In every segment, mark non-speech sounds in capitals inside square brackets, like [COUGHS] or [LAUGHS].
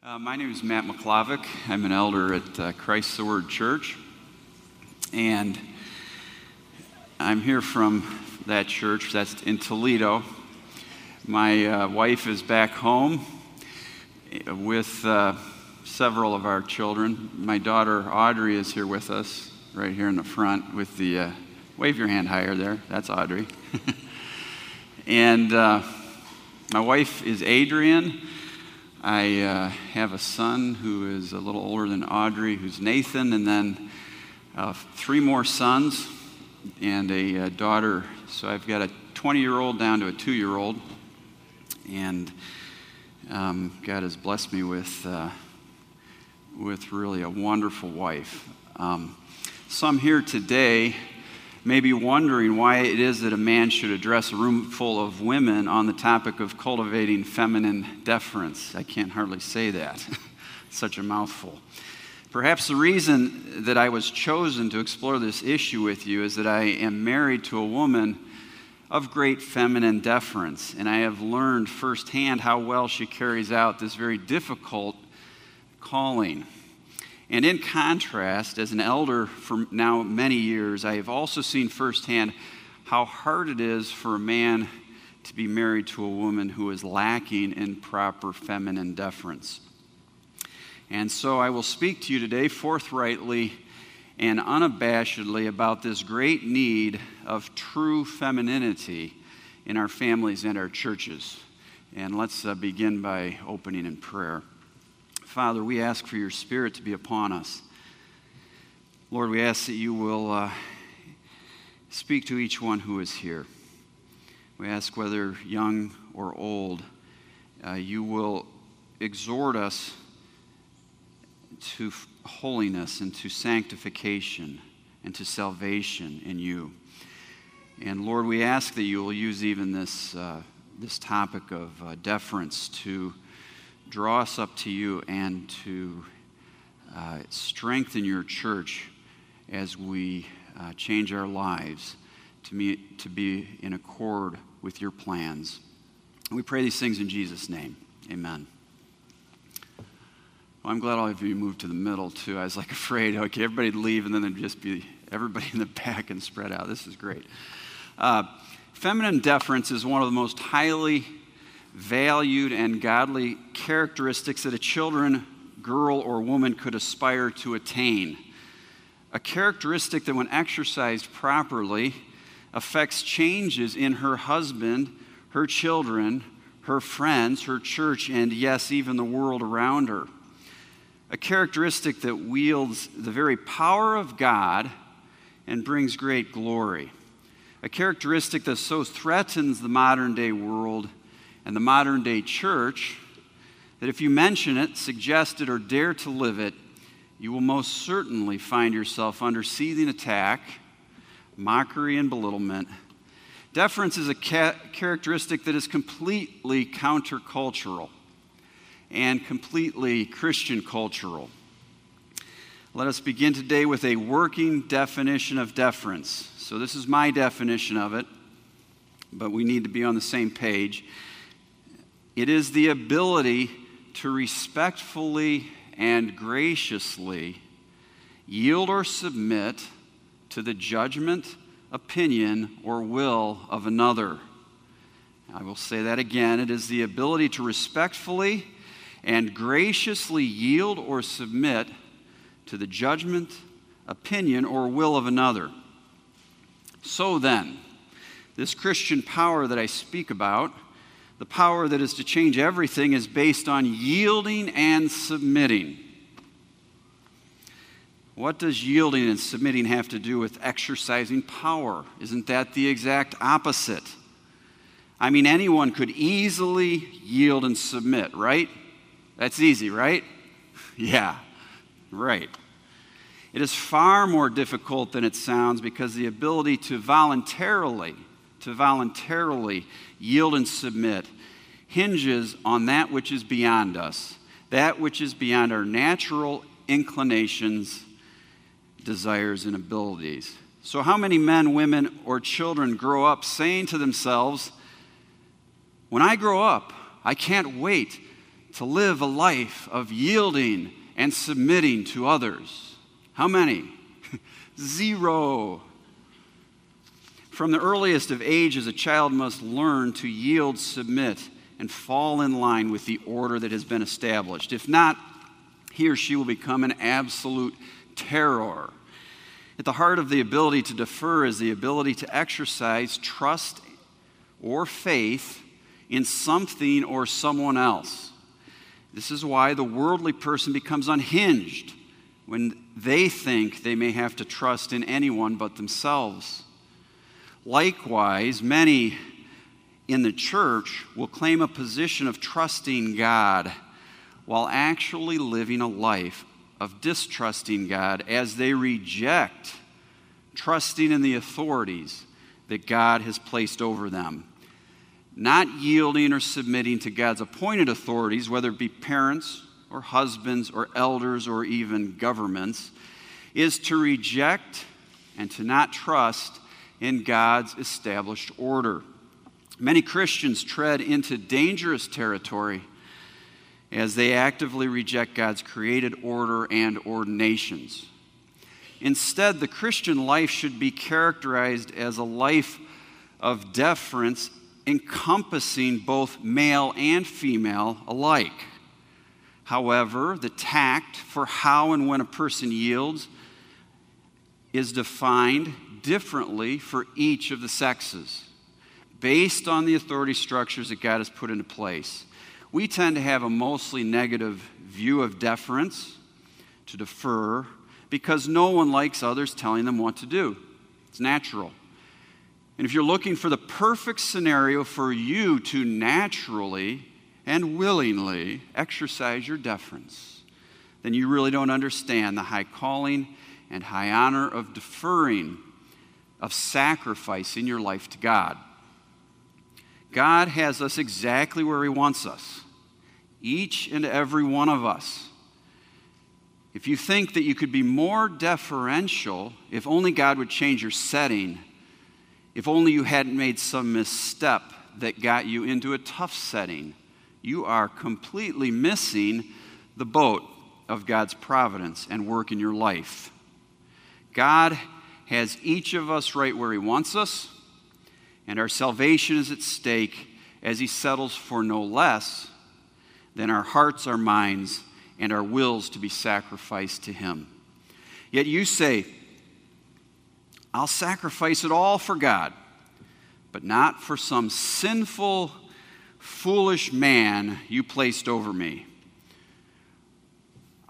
Uh, my name is Matt Miklovic. I'm an elder at uh, Christ the Word Church. And I'm here from that church that's in Toledo. My uh, wife is back home with uh, several of our children. My daughter Audrey is here with us, right here in the front, with the uh, wave your hand higher there. That's Audrey. [LAUGHS] and uh, my wife is Adrian. I uh, have a son who is a little older than Audrey, who's Nathan, and then uh, three more sons and a uh, daughter. So I've got a 20 year old down to a two year old. And um, God has blessed me with, uh, with really a wonderful wife. Um, some here today may be wondering why it is that a man should address a room full of women on the topic of cultivating feminine deference. I can't hardly say that, [LAUGHS] such a mouthful. Perhaps the reason that I was chosen to explore this issue with you is that I am married to a woman of great feminine deference, and I have learned firsthand how well she carries out this very difficult calling. And in contrast, as an elder for now many years, I have also seen firsthand how hard it is for a man to be married to a woman who is lacking in proper feminine deference. And so I will speak to you today forthrightly and unabashedly about this great need of true femininity in our families and our churches. And let's uh, begin by opening in prayer. Father, we ask for your Spirit to be upon us. Lord, we ask that you will uh, speak to each one who is here. We ask whether young or old, uh, you will exhort us to holiness and to sanctification and to salvation in you. And Lord, we ask that you will use even this, uh, this topic of uh, deference to draw us up to you and to uh, strengthen your church as we uh, change our lives to, meet, to be in accord with your plans. we pray these things in Jesus' name. Amen. Well, I'm glad all of you moved to the middle too. I was like [LAUGHS] afraid, okay, everybody'd leave and then there'd just be everybody in the back and spread out. This is great. Uh, feminine deference is one of the most highly valued and godly characteristics that a children, girl, or woman could aspire to attain. A characteristic that, when exercised properly, affects changes in her husband, her children, her friends, her church, and yes, even the world around her. A characteristic that wields the very power of God and brings great glory. A characteristic that so threatens the modern day world and the modern day church that if you mention it, suggest it, or dare to live it, you will most certainly find yourself under seething attack, mockery, and belittlement. Deference is a ca- characteristic that is completely countercultural and completely Christian cultural. Let us begin today with a working definition of deference. So, this is my definition of it, but we need to be on the same page. It is the ability to respectfully and graciously yield or submit to the judgment, opinion, or will of another. I will say that again. It is the ability to respectfully and graciously yield or submit to the judgment, opinion, or will of another. So then, this Christian power that I speak about the power that is to change everything is based on yielding and submitting. What does yielding and submitting have to do with exercising power? Isn't that the exact opposite? I mean, anyone could easily yield and submit, right? That's easy, right? [LAUGHS] Yeah, right. It is far more difficult than it sounds because the ability to voluntarily, to voluntarily yield and submit, hinges on that which is beyond us, that which is beyond our natural inclinations, desires, and abilities. So, how many men, women, or children grow up saying to themselves, When I grow up, I can't wait to live a life of yielding and submitting to others. How many? [LAUGHS] Zero. From the earliest of ages, a child must learn to yield, submit, and fall in line with the order that has been established. If not, he or she will become an absolute terror. At the heart of the ability to defer is the ability to exercise trust or faith in something or someone else. This is why the worldly person becomes unhinged when they think they may have to trust in anyone but themselves. Likewise, many in the church will claim a position of trusting God while actually living a life of distrusting God as they reject trusting in the authorities that God has placed over them. Not yielding or submitting to God's appointed authorities, whether it be parents or husbands or elders or even governments, is to reject and to not trust in God's established order. Many Christians tread into dangerous territory as they actively reject God's created order and ordinations. Instead, the Christian life should be characterized as a life of deference encompassing both male and female alike. However, the tact for how and when a person yields is defined differently for each of the sexes based on the authority structures that God has put into place. We tend to have a mostly negative view of deference, to defer, because no one likes others telling them what to do. It's natural. And if you're looking for the perfect scenario for you to naturally and willingly exercise your deference, then you really don't understand the high calling and high honor of deferring, of sacrificing your life to God. God has us exactly where He wants us, each and every one of us. If you think that you could be more deferential if only God would change your setting, if only you hadn't made some misstep that got you into a tough setting, you are completely missing the boat of God's providence and work in your life. God has each of us right where He wants us and our salvation is at stake as He settles for no less than our hearts, our minds, and our wills to be sacrificed to Him. Yet you say, I'll sacrifice it all for God, but not for some sinful, foolish man you placed over me.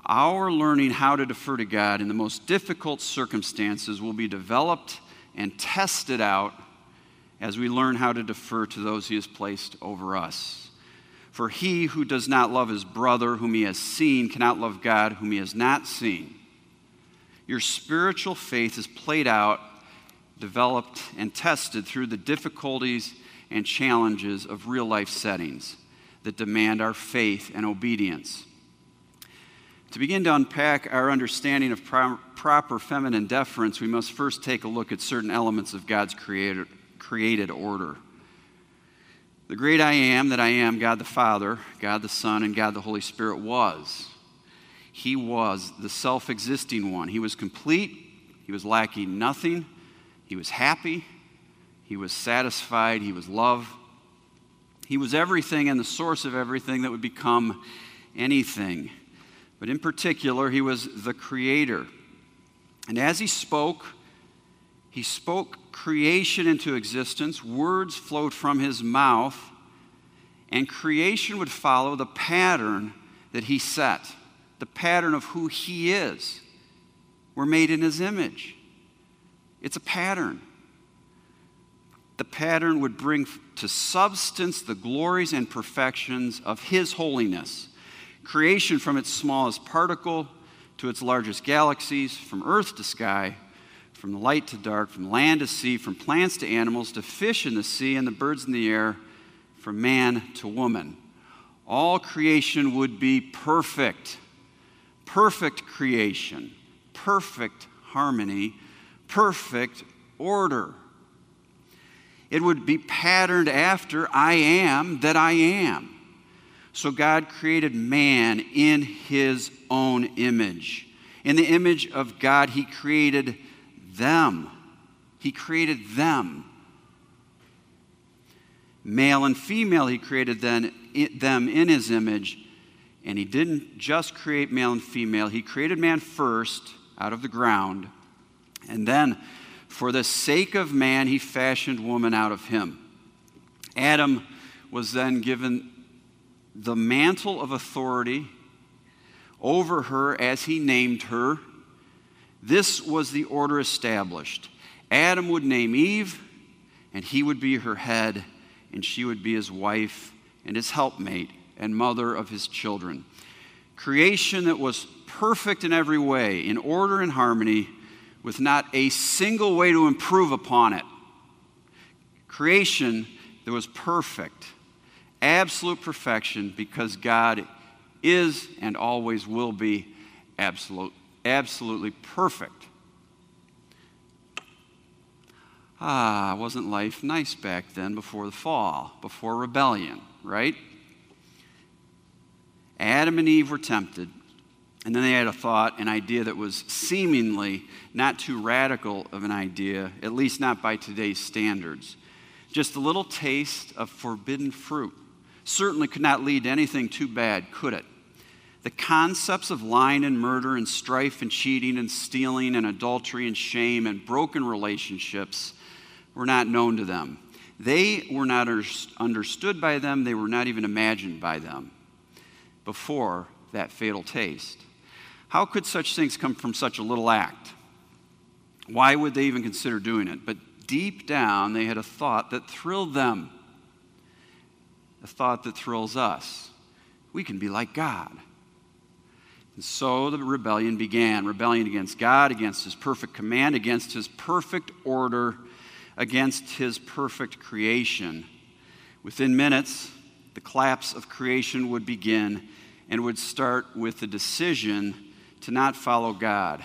Our learning how to defer to God in the most difficult circumstances will be developed and tested out as we learn how to defer to those he has placed over us. For he who does not love his brother whom he has seen cannot love God whom he has not seen. Your spiritual faith is played out, developed, and tested through the difficulties and challenges of real life settings that demand our faith and obedience. To begin to unpack our understanding of pro- proper feminine deference, we must first take a look at certain elements of God's created, created order. The great I am that I am, God the Father, God the Son, and God the Holy Spirit was. He was the self existing one. He was complete, he was lacking nothing, he was happy, he was satisfied, he was love. He was everything and the source of everything that would become anything. But in particular, he was the creator. And as he spoke, he spoke creation into existence, words flowed from his mouth, and creation would follow the pattern that he set, the pattern of who he is. We're made in his image. It's a pattern. The pattern would bring to substance the glories and perfections of his holiness. Creation from its smallest particle to its largest galaxies, from earth to sky, from light to dark, from land to sea, from plants to animals, to fish in the sea and the birds in the air, from man to woman. All creation would be perfect. Perfect creation, perfect harmony, perfect order. It would be patterned after I am that I am. So God created man in his own image. In the image of God, he created them. He created them. Male and female, he created them in his image. And he didn't just create male and female, he created man first out of the ground. And then, for the sake of man, he fashioned woman out of him. Adam was then given the mantle of authority over her as he named her. This was the order established. Adam would name Eve, and he would be her head, and she would be his wife and his helpmate and mother of his children. Creation that was perfect in every way, in order and harmony, with not a single way to improve upon it. Creation that was perfect, absolute perfection, because God is and always will be absolute, absolutely perfect. Ah, wasn't life nice back then before the fall, before rebellion, right? Adam and Eve were tempted, and then they had a thought, an idea that was seemingly not too radical of an idea, at least not by today's standards. Just a little taste of forbidden fruit. Certainly could not lead to anything too bad, could it? The concepts of lying and murder and strife and cheating and stealing and adultery and shame and broken relationships were not known to them. They were not understood by them, they were not even imagined by them before that fatal taste. How could such things come from such a little act? Why would they even consider doing it? But deep down, they had a thought that thrilled them, a thought that thrills us. We can be like God. And so the rebellion began rebellion against God, against His perfect command, against His perfect order, against His perfect creation. Within minutes, the collapse of creation would begin and would start with the decision to not follow God.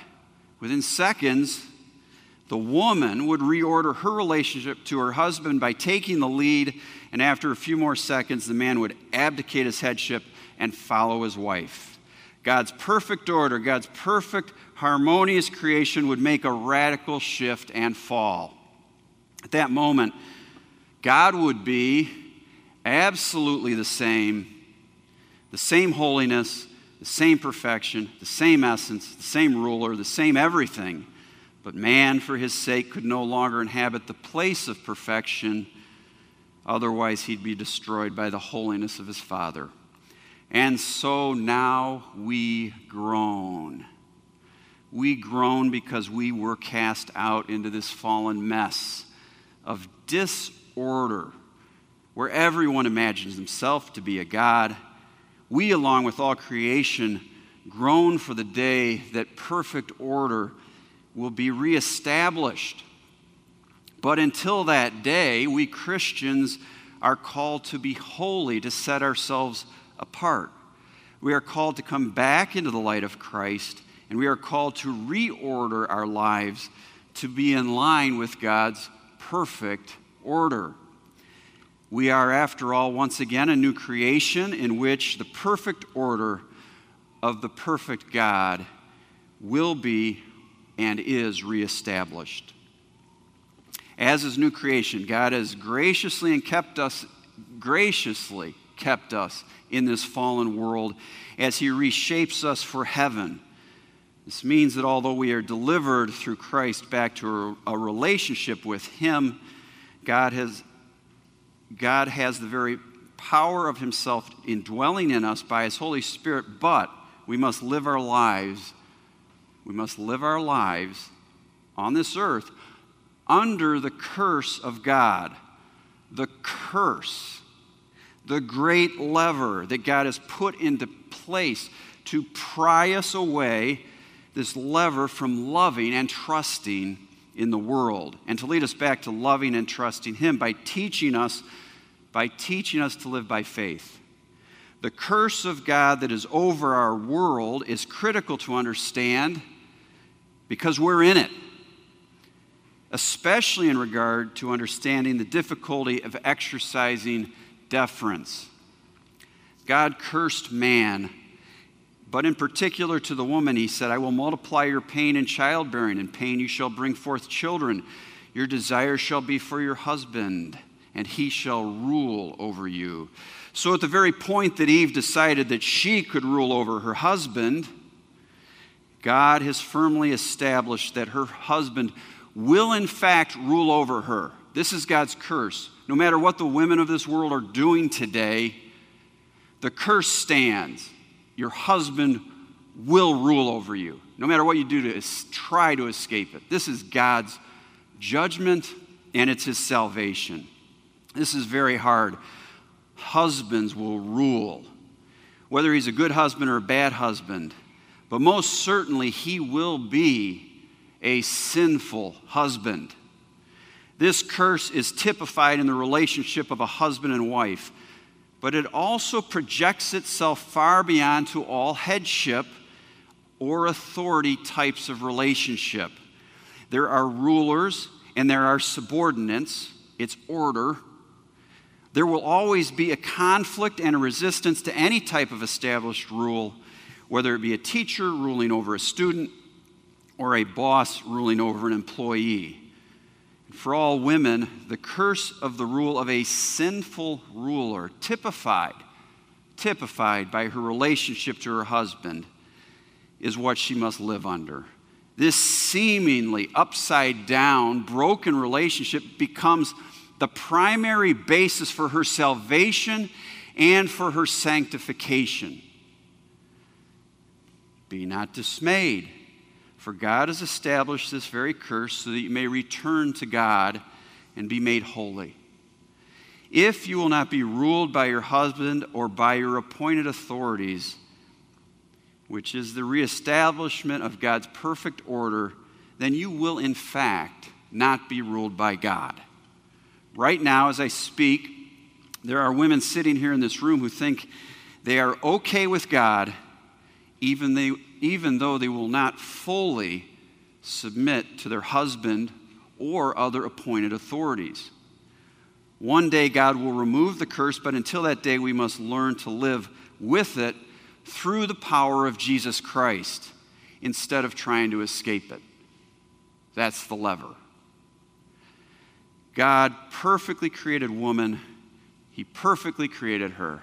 Within seconds, the woman would reorder her relationship to her husband by taking the lead, and after a few more seconds, the man would abdicate his headship and follow his wife. God's perfect order, God's perfect harmonious creation would make a radical shift and fall. At that moment, God would be absolutely the same the same holiness, the same perfection, the same essence, the same ruler, the same everything. But man, for his sake, could no longer inhabit the place of perfection. Otherwise, he'd be destroyed by the holiness of his Father. And so now we groan. We groan because we were cast out into this fallen mess of disorder where everyone imagines himself to be a God we, along with all creation, groan for the day that perfect order will be reestablished. But until that day, we Christians are called to be holy, to set ourselves apart. We are called to come back into the light of Christ, and we are called to reorder our lives to be in line with God's perfect order. We are, after all, once again a new creation in which the perfect order of the perfect God will be and is reestablished. As is new creation, God has graciously and kept us graciously kept us in this fallen world as he reshapes us for heaven. This means that although we are delivered through Christ back to a, relationship with him, God has God has the very power of Himself indwelling in us by His Holy Spirit, but we must live our lives, we must live our lives on this earth under the curse of God. The curse, the great lever that God has put into place to pry us away, this lever from loving and trusting in the world, and to lead us back to loving and trusting Him by teaching us by teaching us to live by faith. The curse of God that is over our world is critical to understand because we're in it, especially in regard to understanding the difficulty of exercising deference. God cursed man, but in particular to the woman, he said, I will multiply your pain in childbearing. In pain you shall bring forth children. Your desire shall be for your husband, and he shall rule over you. So, at the very point that Eve decided that she could rule over her husband, God has firmly established that her husband will, in fact, rule over her. This is God's curse. No matter what the women of this world are doing today, the curse stands. Your husband will rule over you, no matter what you do to try to escape it. This is God's judgment and it's his salvation. This is very hard. Husbands will rule, whether he's a good husband or a bad husband, but most certainly he will be a sinful husband. This curse is typified in the relationship of a husband and wife but it also projects itself far beyond to all headship or authority types of relationship. There are rulers and there are subordinates, it's order. There will always be a conflict and a resistance to any type of established rule, whether it be a teacher ruling over a student or a boss ruling over an employee for all women, the curse of the rule of a sinful ruler, typified, typified by her relationship to her husband, is what she must live under. This seemingly upside down, broken relationship becomes the primary basis for her salvation and for her sanctification. Be not dismayed for God has established this very curse so that you may return to God and be made holy. If you will not be ruled by your husband or by your appointed authorities, which is the reestablishment of God's perfect order, then you will, in fact, not be ruled by God. Right now, as I speak, there are women sitting here in this room who think they are okay with God, even, they, even though they will not fully submit to their husband or other appointed authorities. One day God will remove the curse, but until that day, we must learn to live with it through the power of Jesus Christ instead of trying to escape it. That's the lever. God perfectly created woman, He perfectly created her,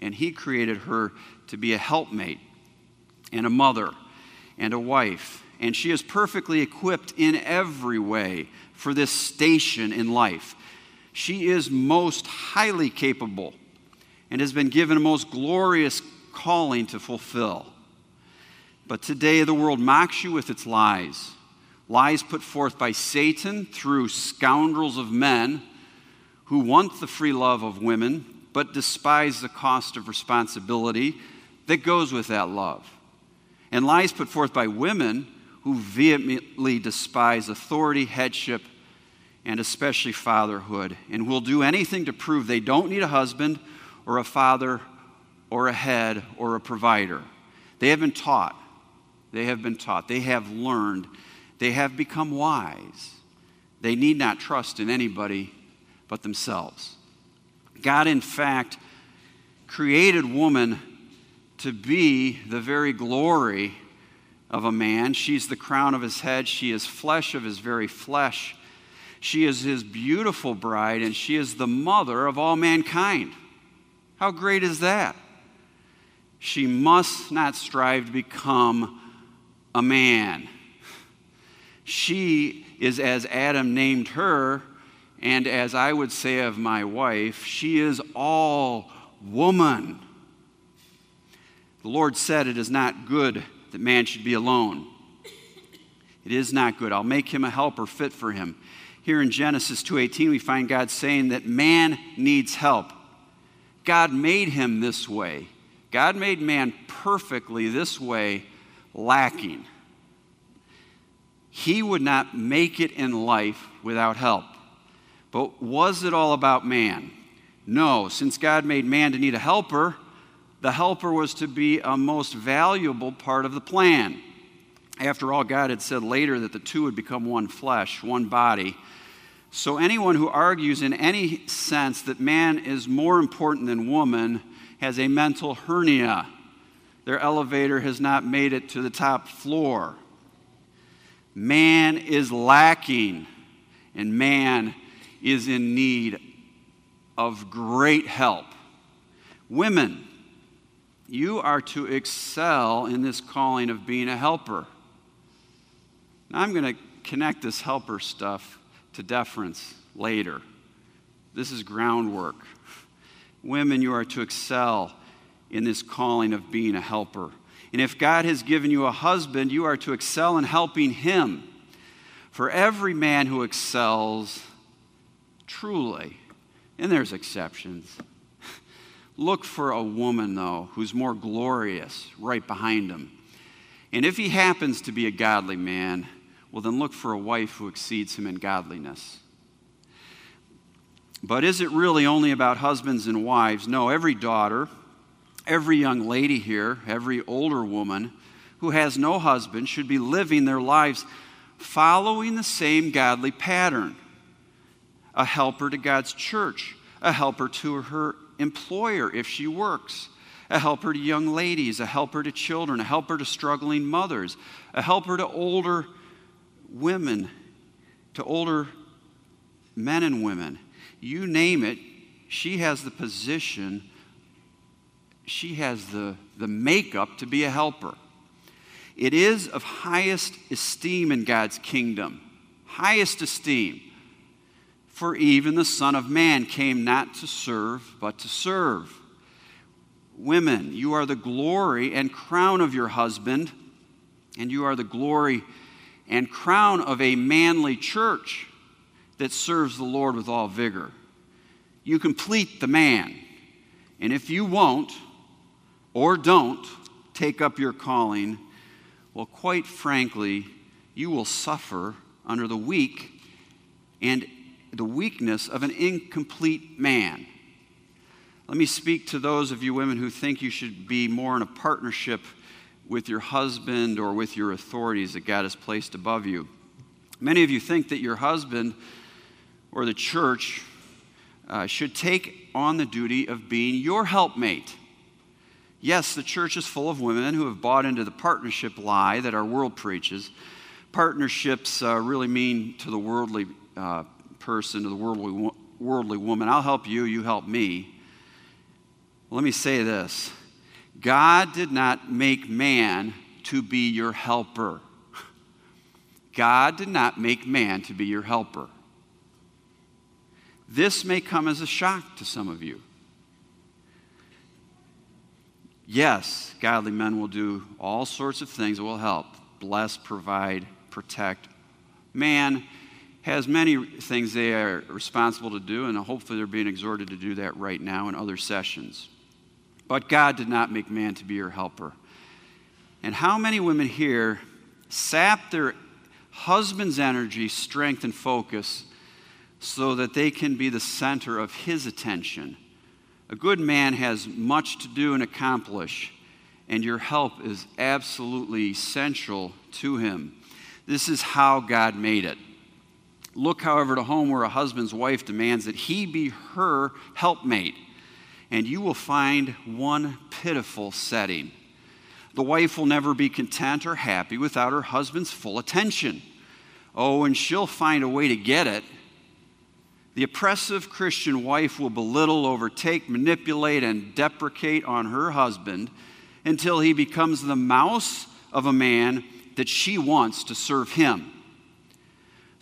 and He created her to be a helpmate and a mother and a wife. And she is perfectly equipped in every way for this station in life. She is most highly capable and has been given a most glorious calling to fulfill. But today the world mocks you with its lies. Lies put forth by Satan through scoundrels of men who want the free love of women but despise the cost of responsibility that goes with that love and lies put forth by women who vehemently despise authority, headship, and especially fatherhood, and will do anything to prove they don't need a husband or a father or a head or a provider. They have been taught. They have been taught. They have learned. They have become wise. They need not trust in anybody but themselves. God, in fact, created woman to be the very glory of a man. She's the crown of his head. She is flesh of his very flesh. She is his beautiful bride, and she is the mother of all mankind. How great is that? She must not strive to become a man. She is as Adam named her, and as I would say of my wife, she is all woman. The Lord said, It is not good that man should be alone. It is not good. I'll make him a helper fit for him. Here in Genesis 2:18 we find God saying that man needs help. God made him this way. God made man perfectly this way, lacking. He would not make it in life without help. But was it all about man? No, since God made man to need a helper, the helper was to be a most valuable part of the plan. After all, God had said later that the two would become one flesh, one body. So anyone who argues in any sense that man is more important than woman has a mental hernia. Their elevator has not made it to the top floor. Man is lacking, and man is in need of great help. Women, you are to excel in this calling of being a helper. Now, I'm going to connect this helper stuff to deference later. This is groundwork. Women, you are to excel in this calling of being a helper. And if God has given you a husband, you are to excel in helping him. For every man who excels truly, and there's exceptions, look for a woman, though, who's more glorious right behind him. And if he happens to be a godly man, well, then look for a wife who exceeds him in godliness. But is it really only about husbands and wives? No, every daughter, every young lady here, every older woman who has no husband should be living their lives following the same godly pattern a helper to God's church, a helper to her employer if she works, a helper to young ladies, a helper to children, a helper to struggling mothers, a helper to older women, to older men and women you name it, she has the position, she has the, the makeup to be a helper. It is of highest esteem in God's kingdom, highest esteem. For even the Son of Man came not to serve, but to serve. Women, you are the glory and crown of your husband, and you are the glory and crown of a manly church that serves the Lord with all vigor. You complete the man. And if you won't or don't take up your calling, well, quite frankly, you will suffer under the weak and the weakness of an incomplete man. Let me speak to those of you women who think you should be more in a partnership with your husband or with your authorities that God has placed above you. Many of you think that your husband or the church uh, should take on the duty of being your helpmate. Yes, the church is full of women who have bought into the partnership lie that our world preaches. Partnerships uh, really mean to the worldly uh, person, to the worldly, worldly woman, I'll help you, you help me. Let me say this God did not make man to be your helper. God did not make man to be your helper. This may come as a shock to some of you. Yes, godly men will do all sorts of things that will help bless, provide, protect. Man has many things they are responsible to do, and hopefully they're being exhorted to do that right now in other sessions. But God did not make man to be your helper. And how many women here sap their husband's energy, strength, and focus so that they can be the center of his attention. A good man has much to do and accomplish, and your help is absolutely essential to him. This is how God made it. Look, however, to home where a husband's wife demands that he be her helpmate, and you will find one pitiful setting. The wife will never be content or happy without her husband's full attention. Oh, and she'll find a way to get it the oppressive Christian wife will belittle, overtake, manipulate, and deprecate on her husband until he becomes the mouse of a man that she wants to serve him.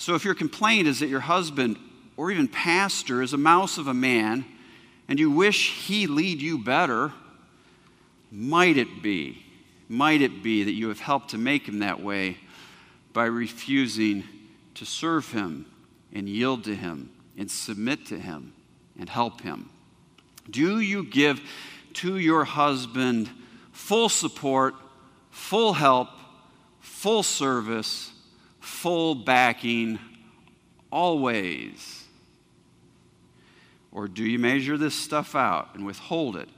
So if your complaint is that your husband or even pastor is a mouse of a man and you wish he lead you better, might it be, might it be that you have helped to make him that way by refusing to serve him and yield to him? and submit to him and help him? Do you give to your husband full support, full help, full service, full backing, always? Or do you measure this stuff out and withhold it,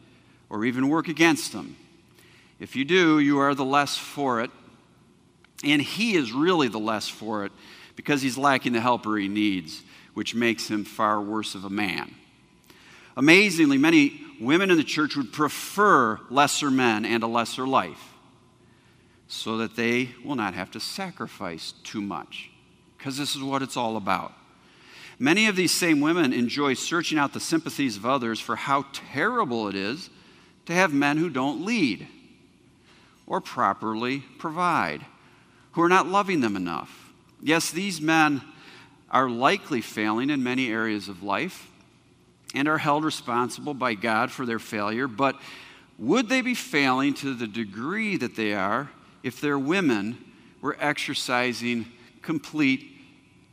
or even work against them? If you do, you are the less for it, and he is really the less for it because he's lacking the helper he needs which makes him far worse of a man. Amazingly, many women in the church would prefer lesser men and a lesser life so that they will not have to sacrifice too much. Because this is what it's all about. Many of these same women enjoy searching out the sympathies of others for how terrible it is to have men who don't lead or properly provide, who are not loving them enough. Yes, these men are likely failing in many areas of life and are held responsible by God for their failure, but would they be failing to the degree that they are if their women were exercising complete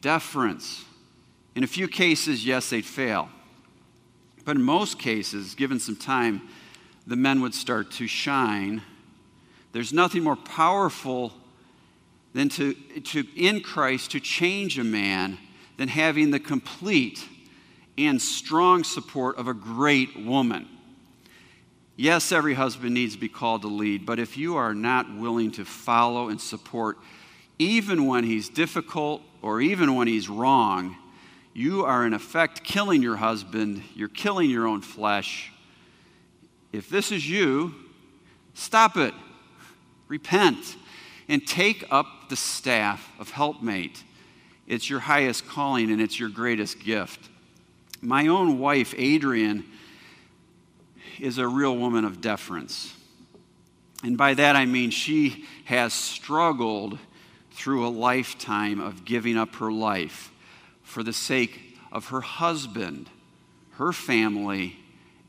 deference? In a few cases, yes, they'd fail. But in most cases, given some time, the men would start to shine. There's nothing more powerful than to, to in Christ to change a man than having the complete and strong support of a great woman. Yes, every husband needs to be called to lead, but if you are not willing to follow and support, even when he's difficult or even when he's wrong, you are in effect killing your husband, you're killing your own flesh. If this is you, stop it, repent, and take up the staff of helpmate. It's your highest calling and it's your greatest gift. My own wife, Adrian, is a real woman of deference. And by that I mean she has struggled through a lifetime of giving up her life for the sake of her husband, her family,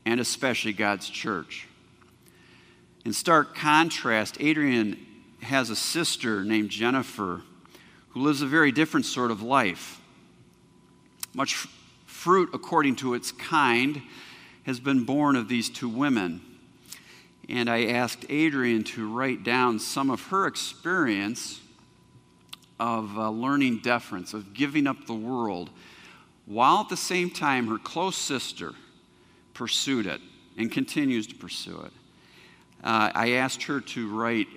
and especially God's church. In stark contrast, Adrian has a sister named Jennifer who lives a very different sort of life. Much fruit, according to its kind, has been born of these two women. And I asked Adrian to write down some of her experience of uh, learning deference, of giving up the world, while at the same time her close sister pursued it and continues to pursue it. Uh, I asked her to write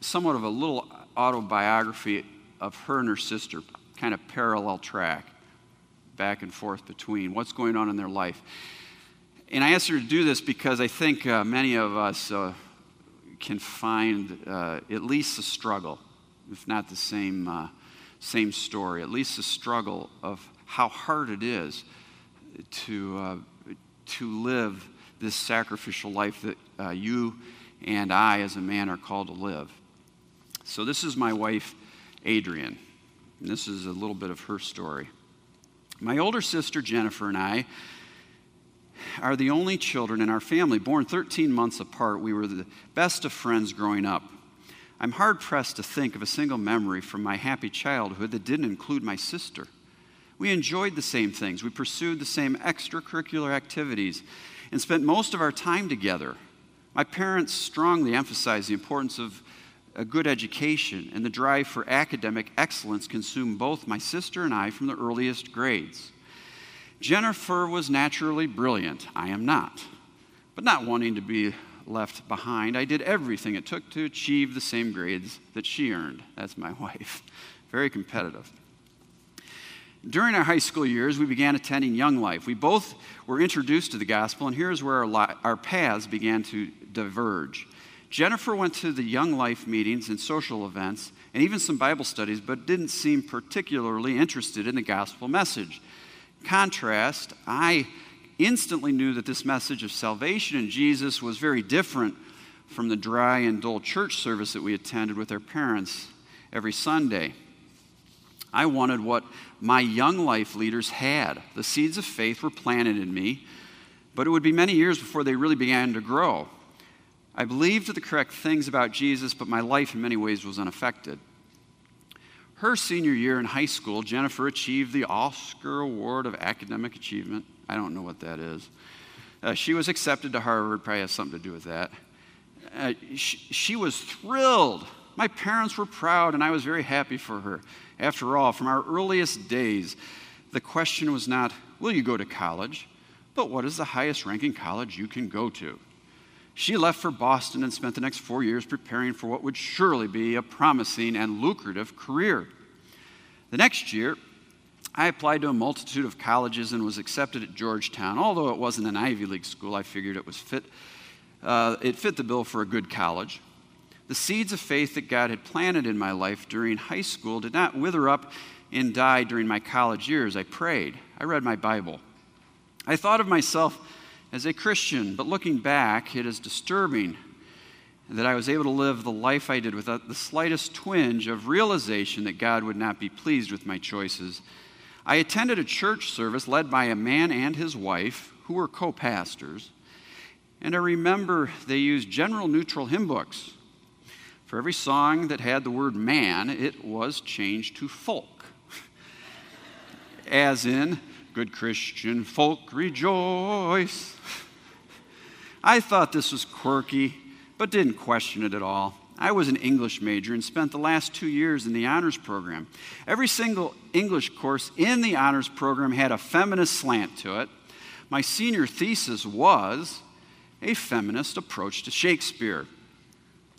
somewhat of a little autobiography of her and her sister, kind of parallel track, back and forth between what's going on in their life. And I asked her to do this because I think uh, many of us uh, can find uh, at least a struggle if not the same, uh, same story, at least the struggle of how hard it is to, uh, to live this sacrificial life that uh, you and I, as a man, are called to live. So, this is my wife, Adrian. And this is a little bit of her story. My older sister, Jennifer, and I are the only children in our family. Born 13 months apart, we were the best of friends growing up. I'm hard pressed to think of a single memory from my happy childhood that didn't include my sister. We enjoyed the same things, we pursued the same extracurricular activities, and spent most of our time together. My parents strongly emphasized the importance of a good education, and the drive for academic excellence consumed both my sister and I from the earliest grades. Jennifer was naturally brilliant. I am not. But not wanting to be left behind. I did everything it took to achieve the same grades that she earned. That's my [LAUGHS] wife. Very competitive. During our high school years, we began attending Young Life. We both were introduced to the gospel, and here's where our, li- our paths began to diverge. Jennifer went to the Young Life meetings and social events, and even some Bible studies, but didn't seem particularly interested in the gospel message. Contrast, I instantly knew that this message of salvation in Jesus was very different from the dry and dull church service that we attended with our parents every Sunday. I wanted what my young life leaders had. The seeds of faith were planted in me, but it would be many years before they really began to grow. I believed the correct things about Jesus, but my life in many ways was unaffected. Her senior year in high school, Jennifer achieved the Oscar Award of Academic Achievement. I don't know what that is. Uh, she was accepted to Harvard, probably has something to do with that. Uh, she, she was thrilled. My parents were proud, and I was very happy for her. After all, from our earliest days, the question was not, will you go to college? But what is the highest ranking college you can go to? She left for Boston and spent the next four years preparing for what would surely be a promising and lucrative career. The next year, I applied to a multitude of colleges and was accepted at Georgetown. Although it wasn't an Ivy League school, I figured it was fit. Uh, it fit the bill for a good college. The seeds of faith that God had planted in my life during high school did not wither up and die during my college years. I prayed. I read my Bible. I thought of myself as a Christian, but looking back, it is disturbing that I was able to live the life I did without the slightest twinge of realization that God would not be pleased with my choices. I attended a church service led by a man and his wife who were co pastors, and I remember they used general neutral hymn books. For every song that had the word man, it was changed to folk. [LAUGHS] As in, Good Christian folk rejoice. I thought this was quirky but didn't question it at all. I was an English major and spent the last two years in the honors program. Every single English course in the honors program had a feminist slant to it. My senior thesis was a feminist approach to Shakespeare,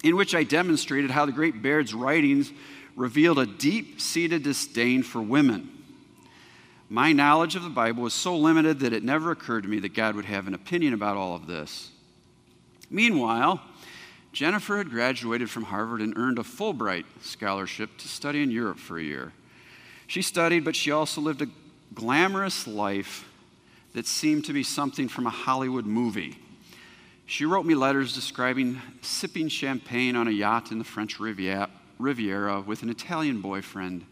in which I demonstrated how the great Bard's writings revealed a deep seated disdain for women. My knowledge of the Bible was so limited that it never occurred to me that God would have an opinion about all of this. Meanwhile, Jennifer had graduated from Harvard and earned a Fulbright scholarship to study in Europe for a year. She studied, but she also lived a glamorous life that seemed to be something from a Hollywood movie. She wrote me letters describing sipping champagne on a yacht in the French Riviera with an Italian boyfriend.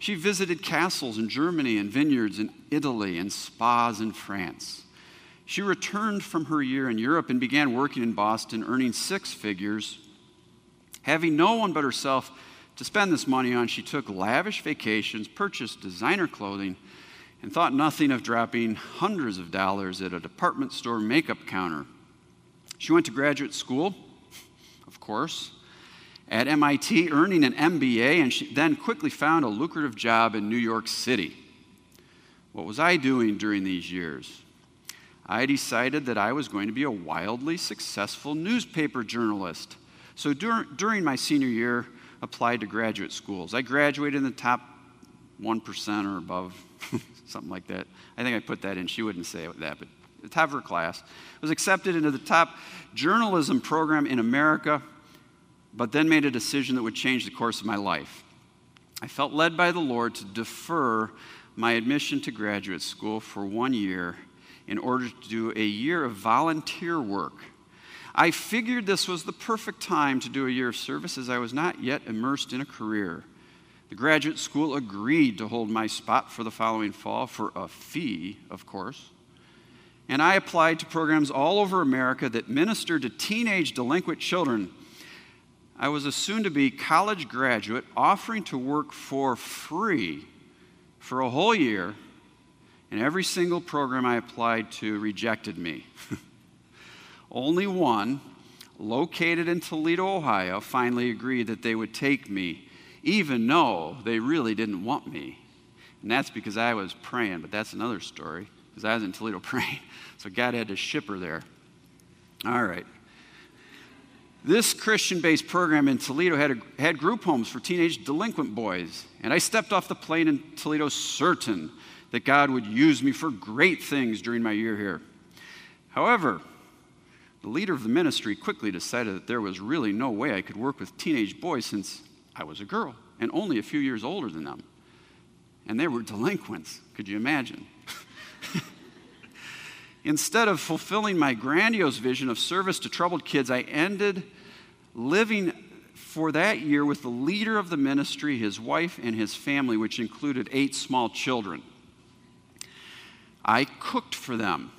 She visited castles in Germany and vineyards in Italy and spas in France. She returned from her year in Europe and began working in Boston, earning six figures. Having no one but herself to spend this money on, she took lavish vacations, purchased designer clothing, and thought nothing of dropping hundreds of dollars at a department store makeup counter. She went to graduate school, of course, at MIT, earning an MBA, and she then quickly found a lucrative job in New York City. What was I doing during these years? I decided that I was going to be a wildly successful newspaper journalist. So dur- during my senior year, applied to graduate schools. I graduated in the top 1% or above, [LAUGHS] something like that. I think I put that in. She wouldn't say that, but the top of her class. Was accepted into the top journalism program in America, but then made a decision that would change the course of my life. I felt led by the Lord to defer my admission to graduate school for one year in order to do a year of volunteer work. I figured this was the perfect time to do a year of service as I was not yet immersed in a career. The graduate school agreed to hold my spot for the following fall for a fee, of course. And I applied to programs all over America that ministered to teenage delinquent children. I was a soon to be college graduate offering to work for free for a whole year and every single program I applied to rejected me. [LAUGHS] Only one, located in Toledo, Ohio, finally agreed that they would take me, even though they really didn't want me. And that's because I was praying, but that's another story, because I was in Toledo [LAUGHS] praying. So God had to ship her there. All right. This Christian based program in Toledo had, a, had group homes for teenage delinquent boys. And I stepped off the plane in Toledo certain that God would use me for great things during my year here. However, the leader of the ministry quickly decided that there was really no way I could work with teenage boys since I was a girl and only a few years older than them. And they were delinquents. Could you imagine? [LAUGHS] Instead of fulfilling my grandiose vision of service to troubled kids, I ended living for that year with the leader of the ministry, his wife, and his family, which included eight small children. I cooked for them.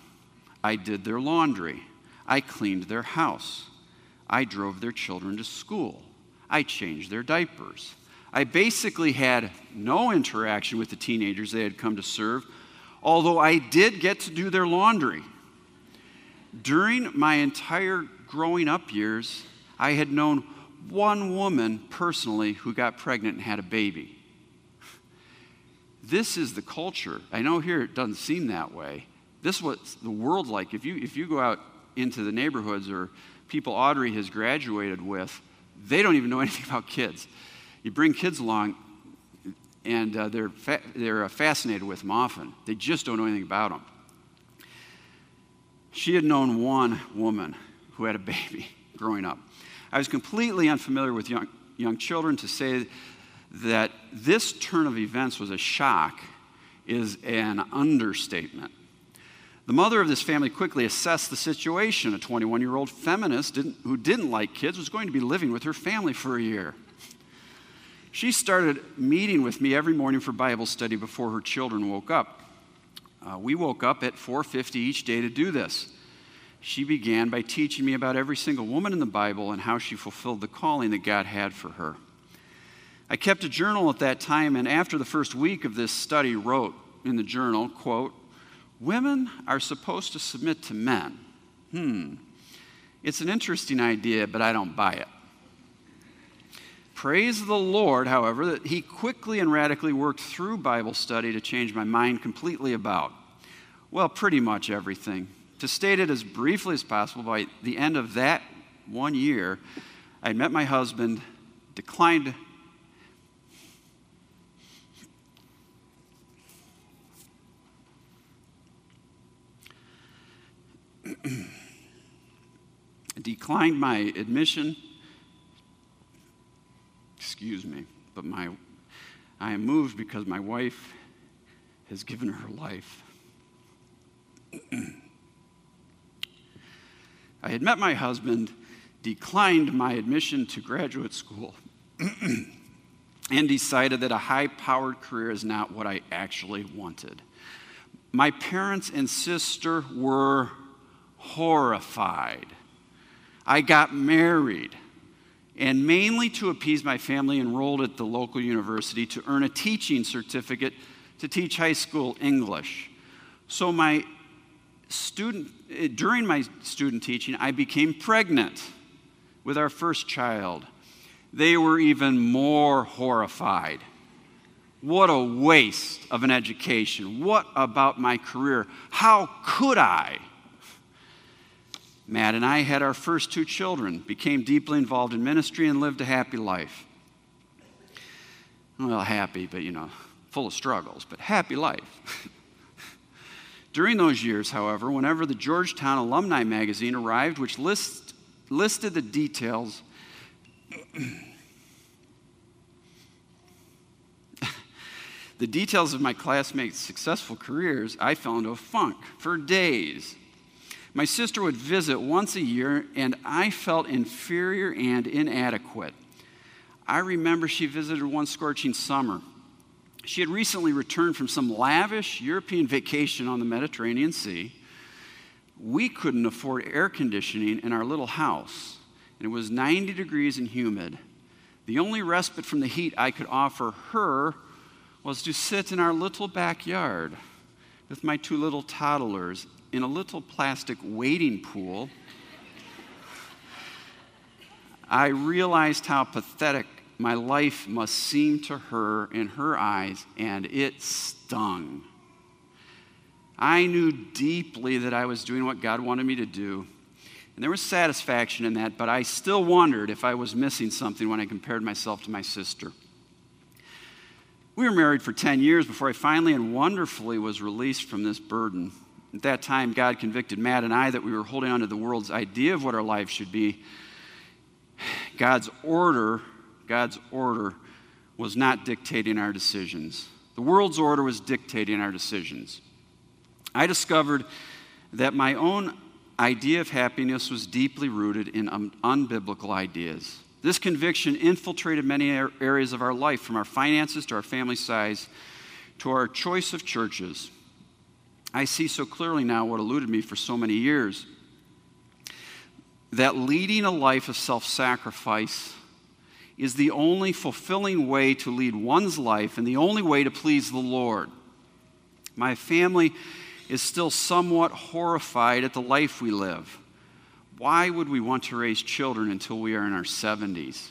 I did their laundry. I cleaned their house. I drove their children to school. I changed their diapers. I basically had no interaction with the teenagers they had come to serve, although I did get to do their laundry. During my entire growing up years, I had known one woman personally who got pregnant and had a baby. This is the culture. I know here it doesn't seem that way. This is what the world's like. If you, if you go out into the neighborhoods or people Audrey has graduated with, they don't even know [LAUGHS] anything about kids. You bring kids along, and uh, they're, fa- they're uh, fascinated with him often. They just don't know anything about them. She had known one woman who had a baby [LAUGHS] growing up. I was completely unfamiliar with young, young children to say that this turn of events was a shock is an understatement. The mother of this family quickly assessed the situation. A 21 year old feminist didn't, who didn't like kids was going to be living with her family for a year. She started meeting with me every morning for Bible study before her children woke up. Uh, we woke up at 4:50 each day to do this. She began by teaching me about every single woman in the Bible and how she fulfilled the calling that God had for her. I kept a journal at that time, and after the first week of this study, wrote in the journal, quote, Women are supposed to submit to men. Hmm. It's an interesting idea, but I don't buy it. Praise the Lord, however, that He quickly and radically worked through Bible study to change my mind completely about, well, pretty much everything. To state it as briefly as possible, by the end of that one year, I met my husband, declined [CLEARS THROAT] declined my admission. Excuse me, but my, I am moved because my wife has given her life. [CLEARS THROAT] I had met my husband, declined my admission to graduate school, [CLEARS THROAT] and decided that a high powered career is not what I actually wanted. My parents and sister were horrified. I got married and mainly to appease my family enrolled at the local university to earn a teaching certificate to teach high school English. So my student eh, during my student teaching I became pregnant with our first child. They were even more horrified. What a waste of an education. What about my career? How could I? Matt and I had our first two children, became deeply involved in ministry, and lived a happy life. Well, happy, but you know, full of struggles, but happy life. [LAUGHS] During those years, however, whenever the Georgetown Alumni magazine arrived, which list, listed the details, [COUGHS] the details of my classmates' successful careers, I fell into a funk for days. My sister would visit once a year, and I felt inferior and inadequate. I remember she visited one scorching summer. She had recently returned from some lavish European vacation on the Mediterranean Sea. We couldn't afford air conditioning in our little house, and it was 90 degrees and humid. The only respite from the heat I could offer her was to sit in our little backyard with my two little toddlers in a little plastic wading pool, I realized how pathetic my life must seem to her in her eyes, and it stung. I knew deeply that I was doing what God wanted me to do, and there was satisfaction in that, but I still wondered if I was missing something when I compared myself to my sister. We were married for 10 years before I finally and wonderfully was released from this burden. At that time, God convicted Matt and I that we were holding on to the world's idea of what our life should be. God's order, God's order was not dictating our decisions. The world's order was dictating our decisions. I discovered that my own idea of happiness was deeply rooted in un- unbiblical ideas. This conviction infiltrated many areas of our life, from our finances to our family size to our choice of churches. I see so clearly now what eluded me for so many years that leading a life of self sacrifice is the only fulfilling way to lead one's life and the only way to please the Lord. My family is still somewhat horrified at the life we live. Why would we want to raise children until we are in our 70s?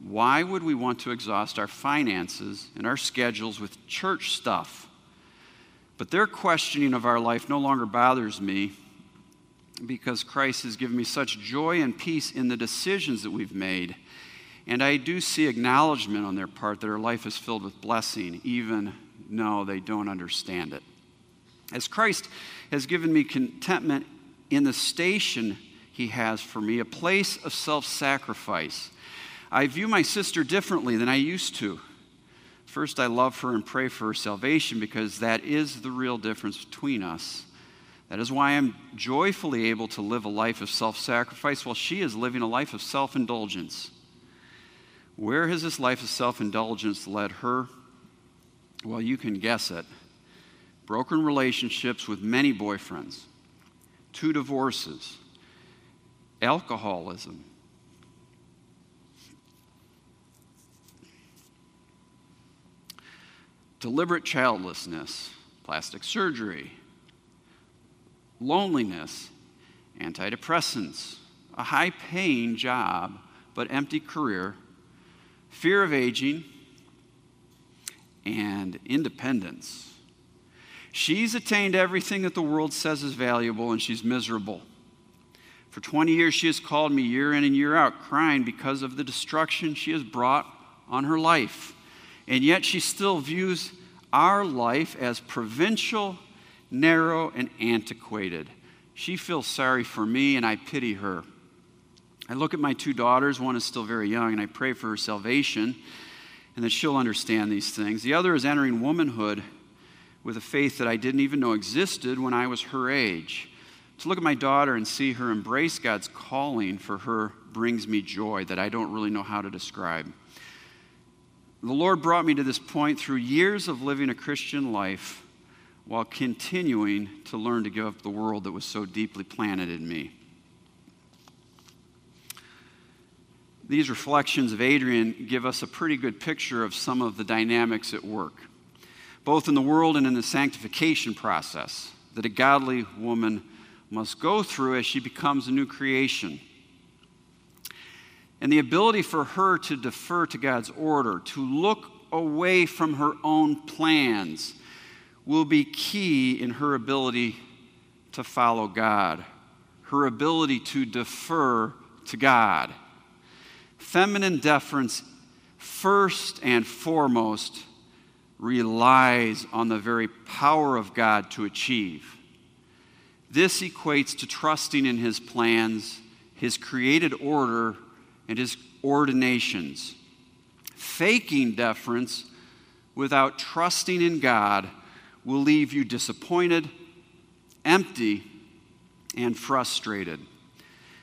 Why would we want to exhaust our finances and our schedules with church stuff? But their questioning of our life no longer bothers me because Christ has given me such joy and peace in the decisions that we've made And I do see acknowledgement on their part that our life is filled with blessing, even though they don't understand it. As Christ has given me contentment in the station he has for me, a place of self sacrifice, I view my sister differently than I used to. First, I love her and pray for her salvation because that is the real difference between us. That is why I'm joyfully able to live a life of self sacrifice while she is living a life of self indulgence. Where has this life of self indulgence led her? Well, you can guess it. Broken relationships with many boyfriends, two divorces, alcoholism, deliberate childlessness, plastic surgery, loneliness, antidepressants, a high paying job but empty career, fear of aging, and independence. She's attained everything that the world says is valuable, and she's miserable. For 20 years, she has called me year in and year out, crying because of the destruction she has brought on her life. And yet she still views our life as provincial, narrow, and antiquated. She feels sorry for me, and I pity her. I look at my two daughters. One is still very young, and I pray for her salvation and that she'll understand these things. The other is entering womanhood with a faith that I didn't even know existed when I was her age. To look at my daughter and see her embrace God's calling for her brings me joy that I don't really know how to describe. The Lord brought me to this point through years of living a Christian life while continuing to learn to give up the world that was so deeply planted in me. These reflections of Adrian give us a pretty good picture of some of the dynamics at work, both in the world and in the sanctification process that a godly woman must go through as she becomes a new creation and the ability for her to defer to God's order, to look away from her own plans, will be key in her ability to follow God, her ability to defer to God. Feminine deference, first and foremost, relies on the very power of God to achieve. This equates to trusting in His plans, His created order, and his ordinations. Faking deference without trusting in God will leave you disappointed, empty, and frustrated.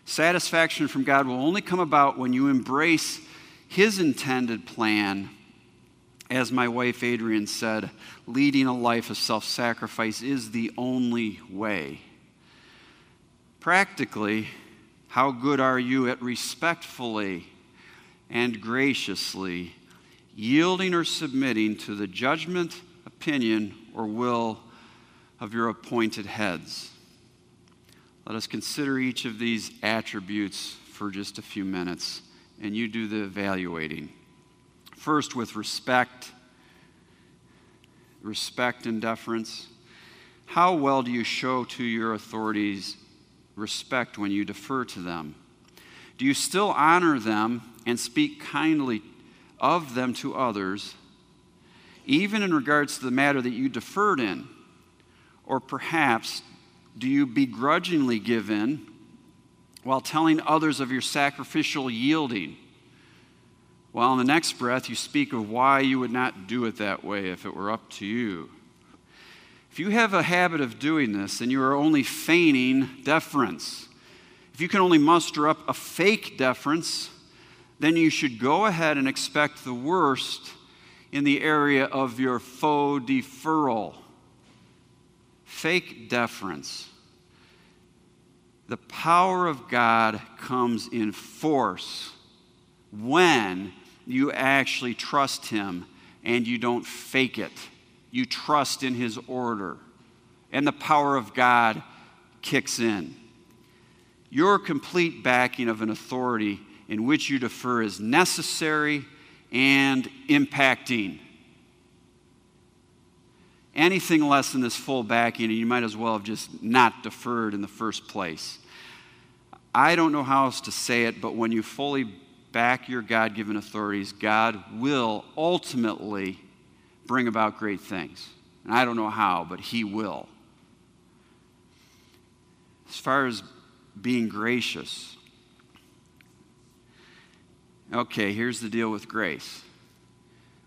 Satisfaction from God will only come about when you embrace His intended plan. As my wife Adrian said, leading a life of self sacrifice is the only way. Practically, how good are you at respectfully and graciously yielding or submitting to the judgment, opinion, or will of your appointed heads? Let us consider each of these attributes for just a few minutes, and you do the evaluating. First, with respect, respect and deference. How well do you show to your authorities respect when you defer to them? Do you still honor them and speak kindly of them to others, even in regards to the matter that you deferred in? Or perhaps do you begrudgingly give in while telling others of your sacrificial yielding? While in the next breath, you speak of why you would not do it that way if it were up to you. If you have a habit of doing this, then you are only feigning deference. If you can only muster up a fake deference, then you should go ahead and expect the worst in the area of your faux deferral. Fake deference. The power of God comes in force when you actually trust Him and you don't fake it you trust in His order, and the power of God kicks in. Your complete backing of an authority in which you defer is necessary and impacting. Anything less than this full backing, and you might as well have just not deferred in the first place. I don't know how else to say it, but when you fully back your God given authorities, God will ultimately bring about great things. And I don't know how, but He will. As far as being gracious, okay, here's the deal with grace.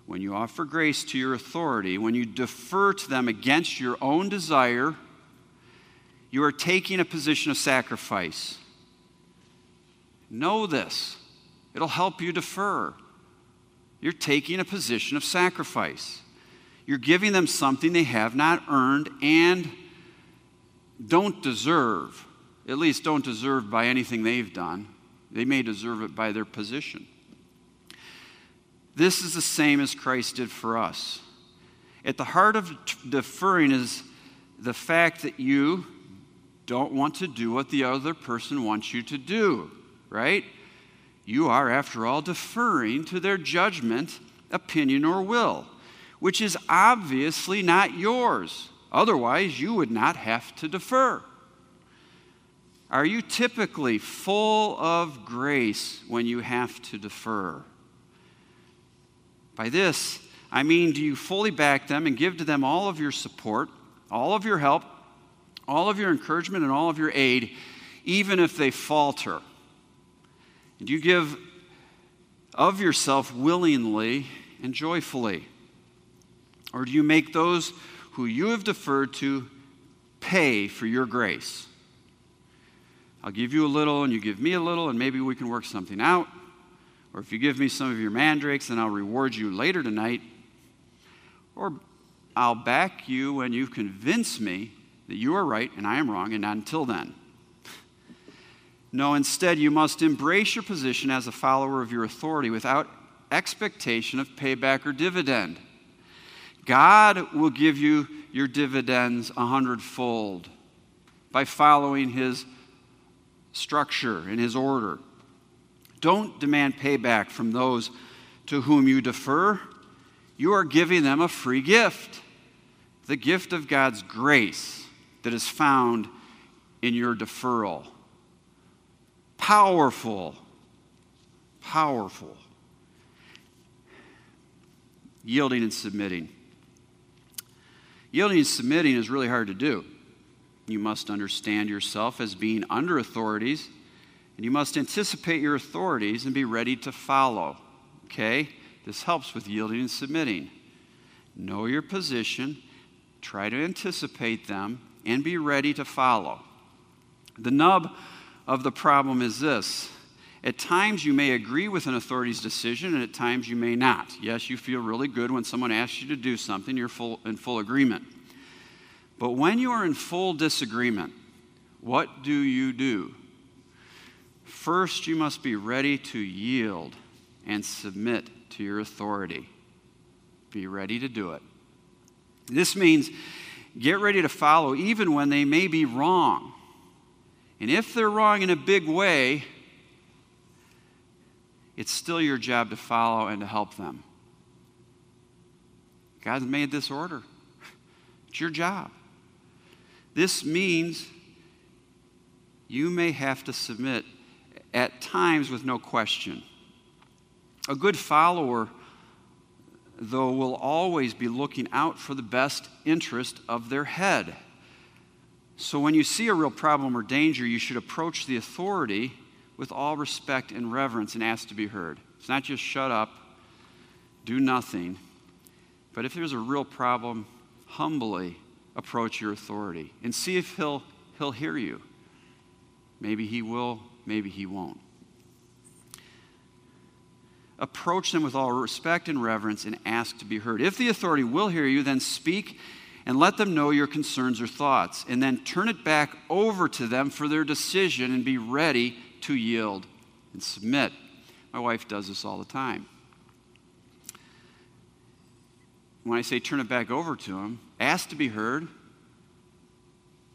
When you offer grace to your authority, when you defer to them against your own desire, you are taking a position of sacrifice. Know this, it'll help you defer. You're taking a position of sacrifice. You're giving them something they have not earned and don't deserve. At least don't deserve by anything they've done. They may deserve it by their position. This is the same as Christ did for us. At the heart of deferring is the fact that you don't want to do what the other person wants you to do, right? You are, after all, deferring to their judgment, opinion, or will, which is obviously not yours. Otherwise, you would not have to defer. Are you typically full of grace when you have to defer? By this, I mean, do you fully back them and give to them all of your support, all of your help, all of your encouragement, and all of your aid, even if they falter? And you give of yourself willingly and joyfully? Or do you make those who you have deferred to pay for your grace? I'll give you a little and you give me a little, and maybe we can work something out. Or if you give me some of your mandrakes, then I'll reward you later tonight. Or I'll back you when you convince me that you are right and I am wrong, and not until then. No, instead, you must embrace your position as a follower of your authority without expectation of payback or dividend. God will give you your dividends a hundredfold by following his structure and his order. Don't demand payback from those to whom you defer. You are giving them a free gift the gift of God's grace that is found in your deferral. Powerful. Powerful. Yielding and submitting. Yielding and submitting is really hard to do. You must understand yourself as being under authorities and you must anticipate your authorities and be ready to follow. Okay? This helps with yielding and submitting. Know your position, try to anticipate them, and be ready to follow. The nub of the problem is this at times you may agree with an authority's decision, and at times you may not. Yes, you feel really good when someone asks you to do something, you're full, in full agreement. But when you are in full disagreement, what do you do? First, you must be ready to yield and submit to your authority. Be ready to do it. This means get ready to follow even when they may be wrong. And if they're wrong in a big way, it's still your job to follow and to help them. God's made this order. [LAUGHS] It's your job. This means you may have to submit at times with no question. A good follower, though, will always be looking out for the best interest of their head. So when you see a real problem or danger, you should approach the authority with all respect and reverence and ask to be heard. It's not just shut up, do nothing. But if there's a real problem, humbly approach your authority and see if he'll, he'll hear you. Maybe he will, maybe he won't. Approach them with all respect and reverence and ask to be heard. If the authority will hear you, then speak and let them know your concerns or thoughts, and then turn it back over to them for their decision and be ready to yield and submit. My wife does this all the time. When I say turn it back over to them, ask to be heard,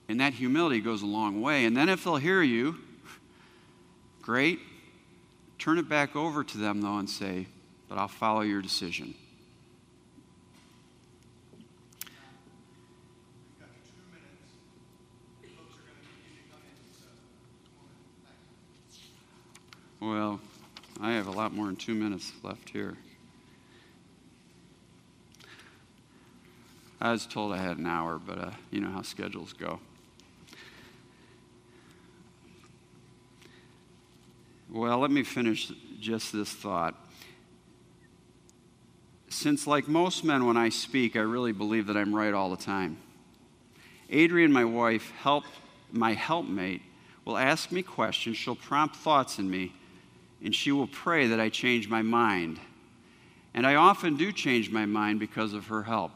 and that humility goes a long way. And then if they'll hear you, Great. Turn it back over to them, though, and say, But I'll follow your decision. Well, I have a lot more than two minutes left here. I was told I had an hour, but uh, you know how schedules go. Well, let me finish just this thought. Since, like most men, when I speak, I really believe that I'm right all the time. Adrian, my wife, help, my helpmate, will ask me questions. She'll prompt thoughts in me, and she will pray that I change my mind. And I often do change my mind because of her help.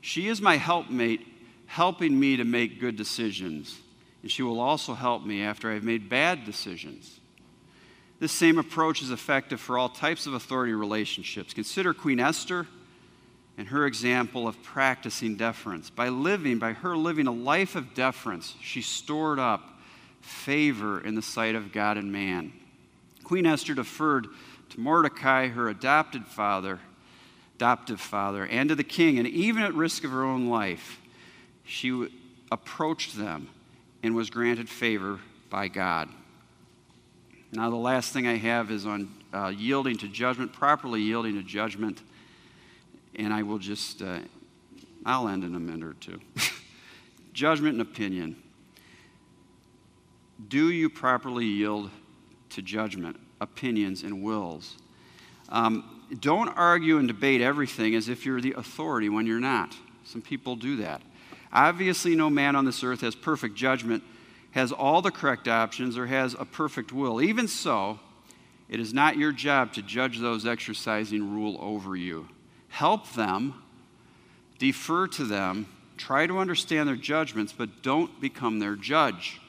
She is my helpmate, helping me to make good decisions, and she will also help me after I've made bad decisions. This same approach is effective for all types of authority relationships. Consider Queen Esther and her example of practicing deference. By living, by her living a life of deference, she stored up favor in the sight of God and man. Queen Esther deferred to Mordecai, her adopted father, adoptive father, and to the king, and even at risk of her own life, she approached them and was granted favor by God. Now, the last thing I have is on uh, yielding to judgment, properly yielding to judgment. And I will just, uh, I'll end in a minute or two. [LAUGHS] judgment and opinion. Do you properly yield to judgment, opinions, and wills? Um, don't argue and debate everything as if you're the authority when you're not. Some people do that. Obviously, no man on this earth has perfect judgment has all the correct options or has a perfect will. Even so, it is not your job to judge those exercising rule over you. Help them, defer to them, try to understand their judgments, but don't become their judge.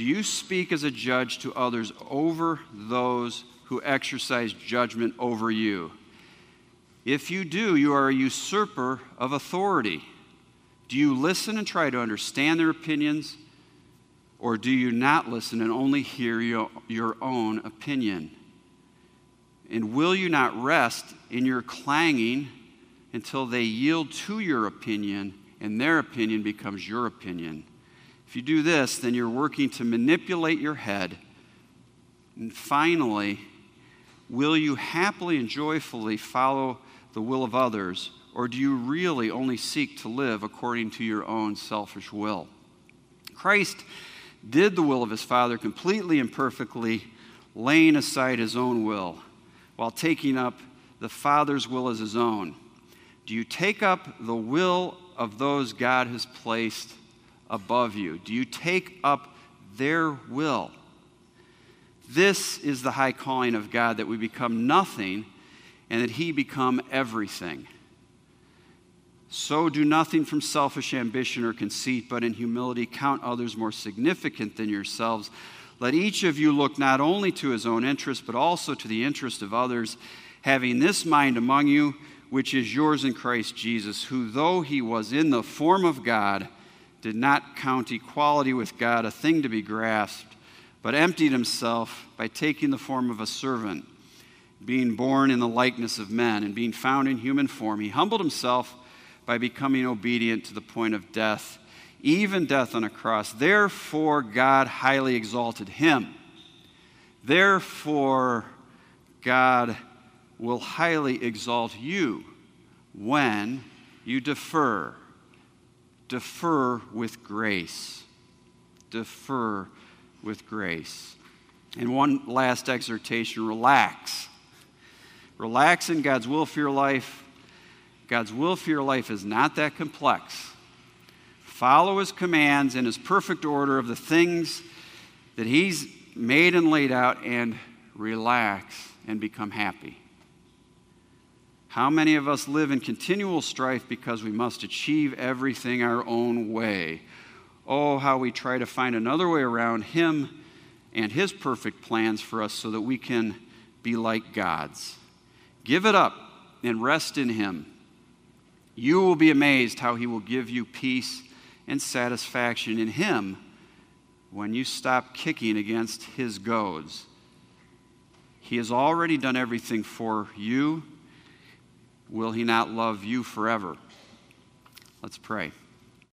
Do you speak as a judge to others over those who exercise judgment over you? If you do, you are a usurper of authority. Do you listen and try to understand their opinions? Or do you not listen and only hear your, your own opinion? And will you not rest in your clanging until they yield to your opinion and their opinion becomes your opinion? If you do this, then you're working to manipulate your head. And finally, will you happily and joyfully follow the will of others? Or do you really only seek to live according to your own selfish will? Christ did the will of his Father completely and perfectly, laying aside his own will while taking up the Father's will as his own. Do you take up the will of those God has placed above you? Do you take up their will? This is the high calling of God that we become nothing and that he become everything. So do nothing from selfish ambition or conceit, but in humility count others more significant than yourselves. Let each of you look not only to his own interest, but also to the interest of others, having this mind among you, which is yours in Christ Jesus, who, though he was in the form of God, did not count equality with God a thing to be grasped, but emptied himself by taking the form of a servant, being born in the likeness of men, and being found in human form. He humbled himself by becoming obedient to the point of death, even death on a cross. Therefore, God highly exalted him. Therefore, God will highly exalt you when you defer. Defer with grace. Defer with grace. And one last exhortation relax. Relax in God's will for your life God's will for your life is not that complex. Follow his commands in his perfect order of the things that he's made and laid out and relax and become happy. How many of us live in continual strife because we must achieve everything our own way? Oh, how we try to find another way around Him and His perfect plans for us so that we can be like God's. Give it up and rest in Him. You will be amazed how He will give you peace and satisfaction in Him when you stop kicking against His goads. He has already done everything for you. Will He not love you forever? Let's pray.